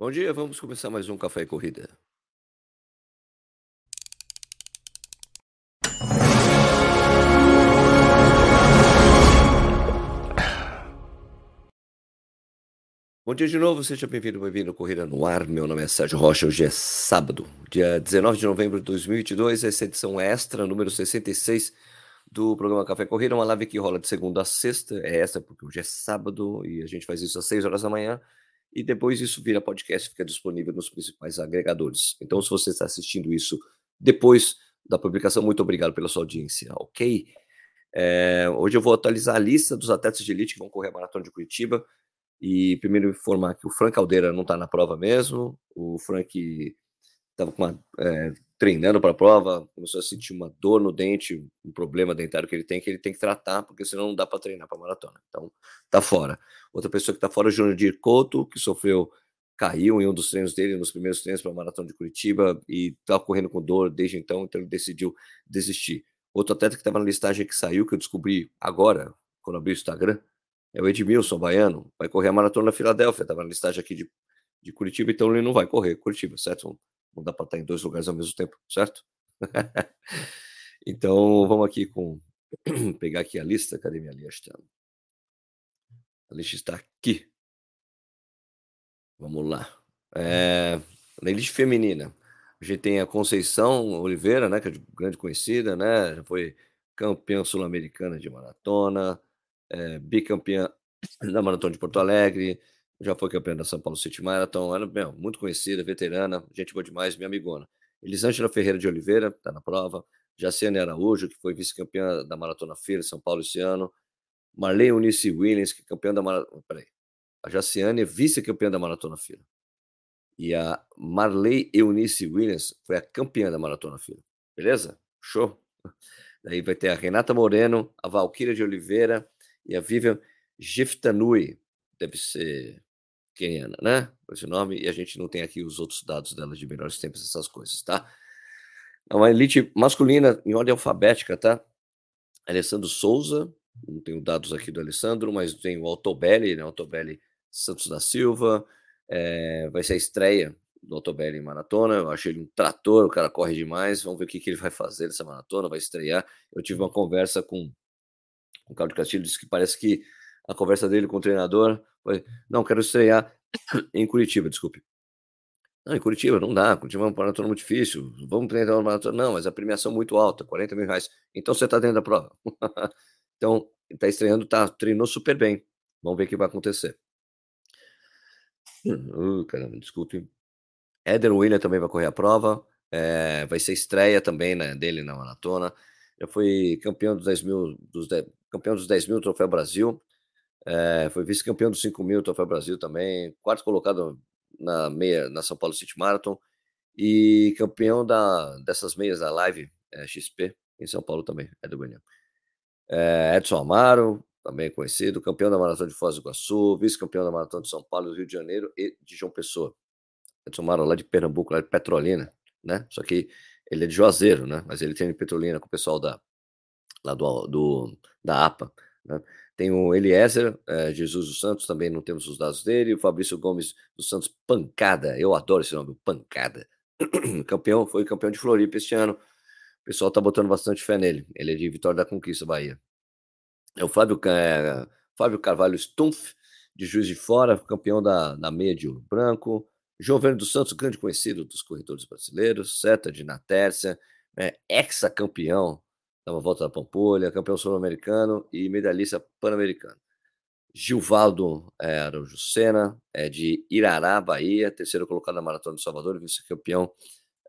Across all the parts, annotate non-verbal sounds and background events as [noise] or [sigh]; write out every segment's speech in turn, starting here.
Bom dia, vamos começar mais um Café e Corrida. Bom dia de novo, seja bem-vindo, bem-vindo Corrida no Ar. Meu nome é Sérgio Rocha, hoje é sábado, dia 19 de novembro de 2022, essa edição extra, número 66 do programa Café Corrida, uma live que rola de segunda a sexta, é essa porque hoje é sábado e a gente faz isso às 6 horas da manhã, e depois isso vira podcast, fica disponível nos principais agregadores. Então, se você está assistindo isso depois da publicação, muito obrigado pela sua audiência, ok? É, hoje eu vou atualizar a lista dos atletas de elite que vão correr a Maratona de Curitiba, e primeiro informar que o Frank Caldeira não está na prova mesmo, o Frank estava é, treinando para a prova, começou a sentir uma dor no dente, um problema dentário que ele tem, que ele tem que tratar, porque senão não dá para treinar para maratona. Então, tá fora. Outra pessoa que tá fora é o Júnior Couto, que sofreu, caiu em um dos treinos dele, nos primeiros treinos para a maratona de Curitiba, e estava correndo com dor desde então, então ele decidiu desistir. Outro atleta que estava na listagem que saiu, que eu descobri agora, quando abri o Instagram, é o Edmilson Baiano, vai correr a maratona na Filadélfia, estava na listagem aqui de, de Curitiba, então ele não vai correr Curitiba, certo? Não dá para estar em dois lugares ao mesmo tempo, certo? [laughs] então vamos aqui com [clears throat] pegar aqui a lista. Cadê minha lista? A lista está aqui. Vamos lá. É, na lista feminina, a gente tem a Conceição Oliveira, né, que é grande conhecida, né, já foi campeã sul-americana de maratona, é, bicampeã [clears throat] da maratona de Porto Alegre, já foi campeã da São Paulo City Marathon, era meu, muito conhecida, veterana, gente boa demais, minha amigona. Elisângela Ferreira de Oliveira, está na prova. Jaciane Araújo, que foi vice-campeã da Maratona Feira São Paulo esse ano. Marley Unice Williams, que é campeã da Maratona. Peraí. A Jaciane é vice-campeã da Maratona Feira. E a Marley Eunice Williams foi a campeã da Maratona Feira. Beleza? Show? [laughs] Daí vai ter a Renata Moreno, a Valquíria de Oliveira e a Vivian Giftanui. Deve ser queniana, né? Esse nome, e a gente não tem aqui os outros dados dela de melhores tempos, essas coisas, tá? É uma elite masculina em ordem alfabética, tá? Alessandro Souza, não tenho dados aqui do Alessandro, mas tem o Altobelli, né? Altobelli Santos da Silva, é, vai ser a estreia do Altobelli em maratona. Eu achei ele um trator, o cara corre demais. Vamos ver o que, que ele vai fazer nessa maratona, vai estrear. Eu tive uma conversa com o Carlos Castilho, disse que parece que a conversa dele com o treinador foi: não, quero estrear em Curitiba, desculpe. Não, em Curitiba não dá, Curitiba é uma maratona muito difícil. Vamos treinar uma maratona. Não, mas a premiação é muito alta, 40 mil reais. Então você está dentro da prova. [laughs] então, está estreando, tá, treinou super bem. Vamos ver o que vai acontecer. Uh, caramba, desculpe. Éder William também vai correr a prova. É, vai ser estreia também né, dele na maratona. Já foi campeão dos 10 mil, dos 10, campeão dos 10 mil Troféu Brasil. É, foi vice-campeão dos 5 mil Troféu Brasil também, quarto colocado na meia na São Paulo City Marathon e campeão da, dessas meias da Live é, XP em São Paulo também, é do Goiânia. É, Edson Amaro, também conhecido, campeão da Maratona de Foz do Iguaçu, vice-campeão da Maratona de São Paulo, Rio de Janeiro e de João Pessoa. Edson Amaro lá de Pernambuco, lá de Petrolina, né? Só que ele é de Juazeiro, né? Mas ele tem Petrolina com o pessoal da, lá do, do da APA, né? Tem o Eliezer é, Jesus dos Santos, também não temos os dados dele. O Fabrício Gomes dos Santos, Pancada. Eu adoro esse nome, Pancada. [clears throat] campeão, foi campeão de Floripa este ano. O pessoal tá botando bastante fé nele. Ele é de Vitória da Conquista, Bahia. É o Fábio, é, Fábio Carvalho Stumpf, de Juiz de Fora, campeão da, da meia de ouro branco. João Verne dos Santos, grande conhecido dos corredores brasileiros. Seta de Natércia, é, ex-campeão dava volta da Pampolha, campeão sul-americano e medalhista pan-americano. Gilvaldo é, Araújo Sena, é de Irará, Bahia, terceiro colocado na Maratona de Salvador, vice-campeão.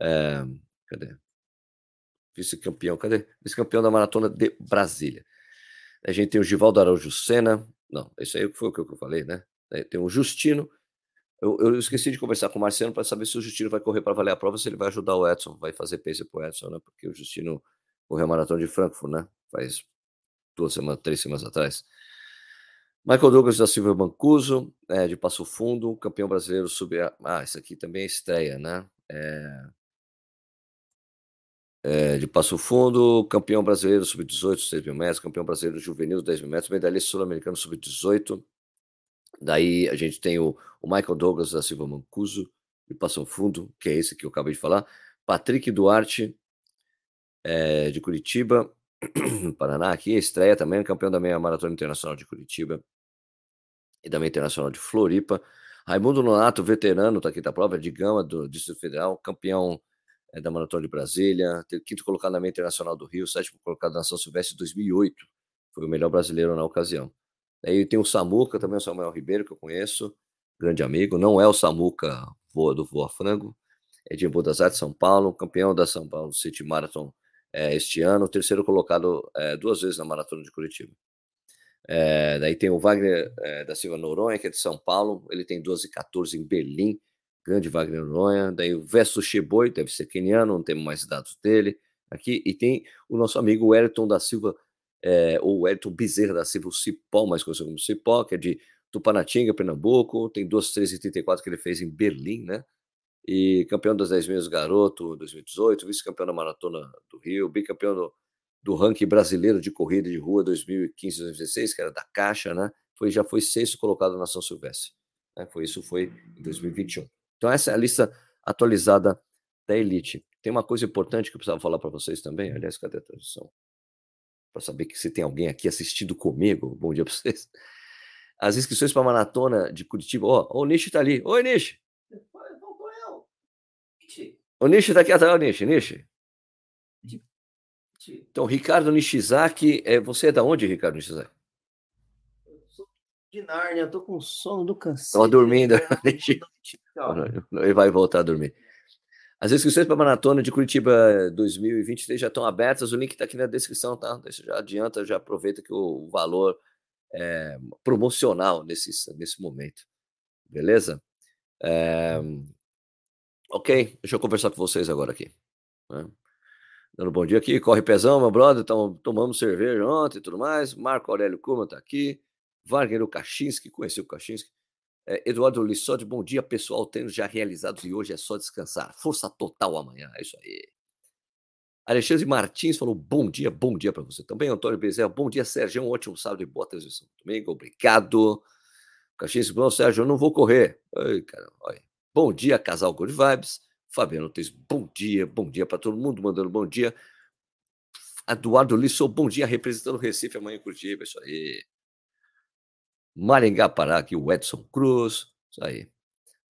É, cadê? Vice-campeão, cadê? Vice-campeão da Maratona de Brasília. A gente tem o Givaldo Araújo Sena, não, esse aí foi o que eu falei, né? Tem o Justino. Eu, eu esqueci de conversar com o Marcelo para saber se o Justino vai correr para valer a prova, se ele vai ajudar o Edson, vai fazer pace para o Edson, né? Porque o Justino correu a maratona de Frankfurt, né? Faz duas semanas, três semanas atrás. Michael Douglas da Silva Mancuso, é, de Passo Fundo, campeão brasileiro sub. Ah, isso aqui também é estreia, né? É... É, de Passo Fundo, campeão brasileiro sub-18, 6 mil metros, campeão brasileiro juvenil, 10 mil metros, medalhista sul-americano sub-18, Daí a gente tem o, o Michael Douglas da Silva Mancuso, de Passo Fundo, que é esse que eu acabei de falar. Patrick Duarte, é, de Curitiba, [clears throat] Paraná, aqui, estreia também, campeão da meia maratona internacional de Curitiba e da meia internacional de Floripa. Raimundo Nonato, veterano, tá aqui da prova, de Gama, do Distrito Federal, campeão é, da Maratona de Brasília, quinto colocado na meia internacional do Rio, sétimo colocado na São Silvestre de 2008, foi o melhor brasileiro na ocasião. Aí tem o Samuca, também o Samuel Ribeiro, que eu conheço, grande amigo, não é o Samuca voa do Voa Frango, é de Boa das Artes, São Paulo, campeão da São Paulo City Marathon é, este ano, terceiro colocado é, duas vezes na Maratona de Curitiba. É, daí tem o Wagner da Silva Noronha, que é de São Paulo, ele tem 12 e 14 em Berlim, grande Wagner Noronha. Daí o Verso Sheboi, deve ser keniano, não temos mais dados dele aqui. E tem o nosso amigo Wellington da Silva, ou Wellington Bezerra da Silva, o Cipó, mais conhecido como Cipó, que é de Tupanatinga, Pernambuco, tem 2,13,34 que ele fez em Berlim, né? E campeão das 10 mil garoto 2018, vice-campeão da Maratona do Rio, bicampeão do, do ranking brasileiro de corrida de rua 2015-2016, que era da Caixa, né? Foi, já foi sexto colocado na São Silvestre. Né? Foi isso, foi em 2021. Então, essa é a lista atualizada da Elite. Tem uma coisa importante que eu precisava falar para vocês também. Aliás, cadê a transmissão? Para saber que se tem alguém aqui assistindo comigo. Bom dia para vocês. As inscrições para a maratona de Curitiba. Ó, oh, o Nishi está ali. Oi, Nishi. O Nishi está aqui atrás, o Nishi. Nishi. Então, Ricardo Nishizaki, é, você é da onde, Ricardo Nishizaki? Eu sou de Nárnia, tô com sono do cansado. Estava dormindo. [laughs] Ele vai voltar a dormir. As inscrições para a Maratona de Curitiba 2023 já estão abertas, o link está aqui na descrição, tá? Deixa, já adianta, já aproveita que o valor é promocional nesse, nesse momento. Beleza? É, ok, deixa eu conversar com vocês agora aqui. Né? Dando bom dia aqui, corre pezão, meu brother, então, tomamos cerveja ontem e tudo mais. Marco Aurélio Kuma está aqui. Wagner Kaczynski, conheci o Kaczynski. É, Eduardo Lissode, bom dia, pessoal. Treinos já realizados e hoje é só descansar. Força total amanhã. É isso aí. Alexandre Martins falou bom dia, bom dia para você também. Antônio Bezerra, bom dia, Sérgio. Um ótimo sábado e boa transmissão domingo. Obrigado. Caxias, bom, Sérgio, eu não vou correr. Ai, cara, olha. Bom dia, casal Good Vibes. Fabiano Teis, bom dia, bom dia para todo mundo, mandando bom dia. Eduardo Lissou, bom dia, representando o Recife amanhã em Curitiba. Isso aí. Maringá, Pará, aqui o Edson Cruz. Isso aí.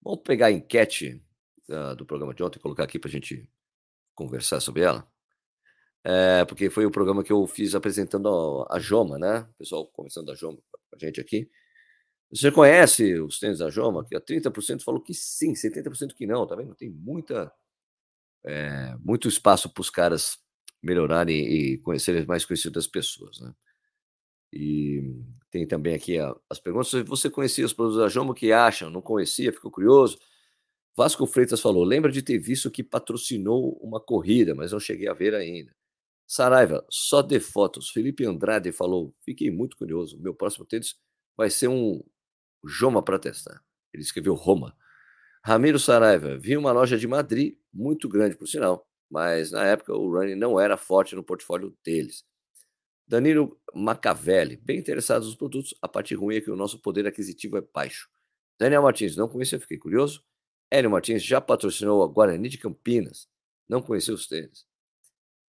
Vamos pegar a enquete uh, do programa de ontem e colocar aqui para a gente conversar sobre ela. É, porque foi o programa que eu fiz apresentando a, a Joma, né? O pessoal conversando da Joma com a gente aqui. Você conhece os tênis da Joma? Que 30% falou que sim, 70% que não, tá vendo? Tem muita, é, muito espaço para os caras melhorarem e conhecerem mais conhecidas pessoas, né? E tem também aqui as perguntas. Você conhecia os produtos da Joma, o que acham? Não conhecia? Ficou curioso? Vasco Freitas falou: lembra de ter visto que patrocinou uma corrida, mas não cheguei a ver ainda. Saraiva, só de fotos. Felipe Andrade falou: fiquei muito curioso. Meu próximo tênis vai ser um Joma para testar. Ele escreveu Roma. Ramiro Saraiva, vi uma loja de Madrid, muito grande por sinal, mas na época o running não era forte no portfólio deles. Danilo Macavelli, bem interessados nos produtos, a parte ruim é que o nosso poder aquisitivo é baixo. Daniel Martins, não conhecia, fiquei curioso. Hélio Martins já patrocinou a Guarani de Campinas, não conheceu os tênis.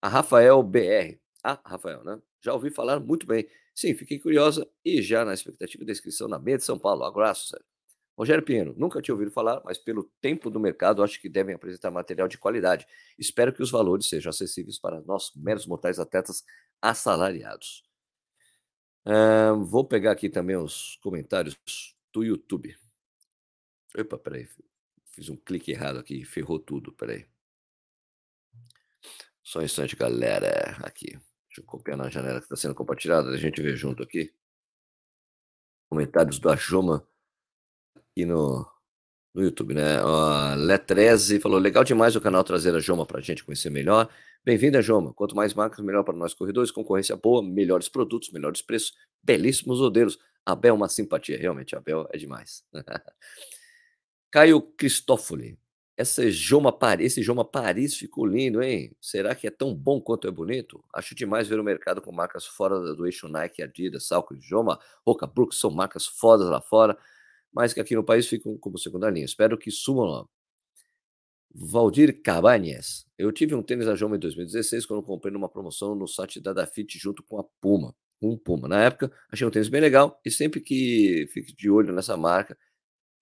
A Rafael BR, ah, Rafael, né? Já ouvi falar muito bem. Sim, fiquei curiosa e já na expectativa da inscrição na Meia de São Paulo. Abraço, sério. Rogério Pinheiro, nunca tinha ouvido falar, mas pelo tempo do mercado, acho que devem apresentar material de qualidade. Espero que os valores sejam acessíveis para nós, meros mortais atletas assalariados. Uh, vou pegar aqui também os comentários do YouTube. Opa, peraí. Fiz um clique errado aqui, ferrou tudo, peraí. Só um instante, galera. Aqui. Deixa eu copiar na janela que está sendo compartilhada, a gente vê junto aqui. Comentários da Joma aqui no, no YouTube, né? Uh, Letreze falou: legal demais o canal trazer a Joma para a gente conhecer melhor. Bem-vinda, Joma. Quanto mais marcas, melhor para nós corredores. Concorrência boa, melhores produtos, melhores preços, belíssimos modelos. A Bel é uma simpatia, realmente. A Bel é demais. [laughs] Caio Cristófoli. Essa Joma Paris, esse Joma Paris ficou lindo, hein? Será que é tão bom quanto é bonito? Acho demais ver o mercado com marcas fora do eixo Nike, Adidas, Salco, Joma, Roca Brooks, são marcas fodas lá fora. mas que aqui no país ficam como segunda linha. Espero que sumam logo. Valdir Cabanhas. Eu tive um tênis da Joma em 2016 quando comprei numa promoção no site da Dafit junto com a Puma. Um Puma. Na época, achei um tênis bem legal e sempre que fique de olho nessa marca,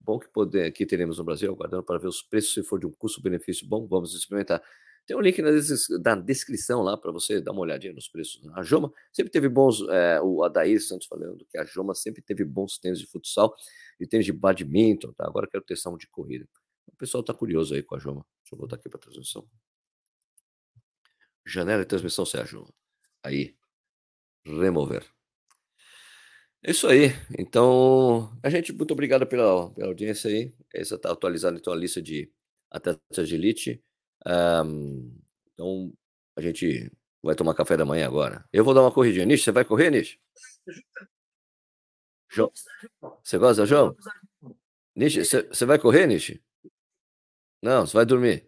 bom que poder, aqui teremos no Brasil, aguardando para ver os preços, se for de um custo-benefício bom, vamos experimentar. Tem um link na, descrição lá para você dar uma olhadinha nos preços. A Joma sempre teve bons, é, o Adair Santos falando que a Joma sempre teve bons tênis de futsal e tênis de badminton, tá? Agora quero testar um de corrida. O pessoal está curioso aí com a Joma. Deixa eu voltar aqui para a transmissão. Janela de transmissão Sérgio. Aí. Remover. É isso aí. Então, a gente, muito obrigado pela, pela audiência aí. Essa está atualizada então a lista de atletas de elite. Um, então, a gente vai tomar café da manhã agora. Eu vou dar uma corridinha. Nish, você vai correr, Nish? João. Você gosta, João? Nish, você vai correr, Nish? Não, você vai dormir.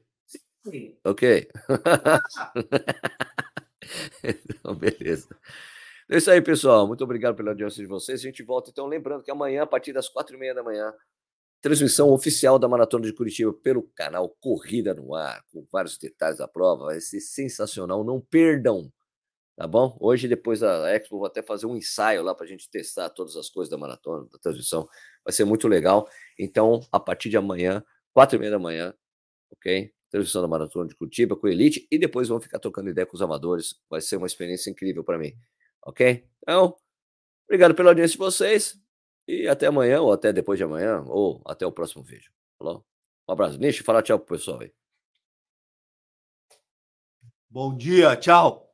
Sim. Ok. [laughs] então, beleza. É isso aí, pessoal. Muito obrigado pela audiência de vocês. A gente volta, então, lembrando que amanhã, a partir das quatro e meia da manhã, transmissão oficial da Maratona de Curitiba pelo canal Corrida no Ar, com vários detalhes da prova. Vai ser sensacional. Não perdam, tá bom? Hoje, depois da Expo, vou até fazer um ensaio lá para a gente testar todas as coisas da maratona, da transmissão. Vai ser muito legal. Então, a partir de amanhã, quatro e meia da manhã, ok? Transmissão da Maratona de Curitiba com Elite e depois vamos ficar trocando ideia com os amadores. Vai ser uma experiência incrível para mim, ok? Então, obrigado pela audiência de vocês e até amanhã, ou até depois de amanhã, ou até o próximo vídeo. Falou? Um abraço. Nish, fala tchau pro pessoal aí. Bom dia, tchau.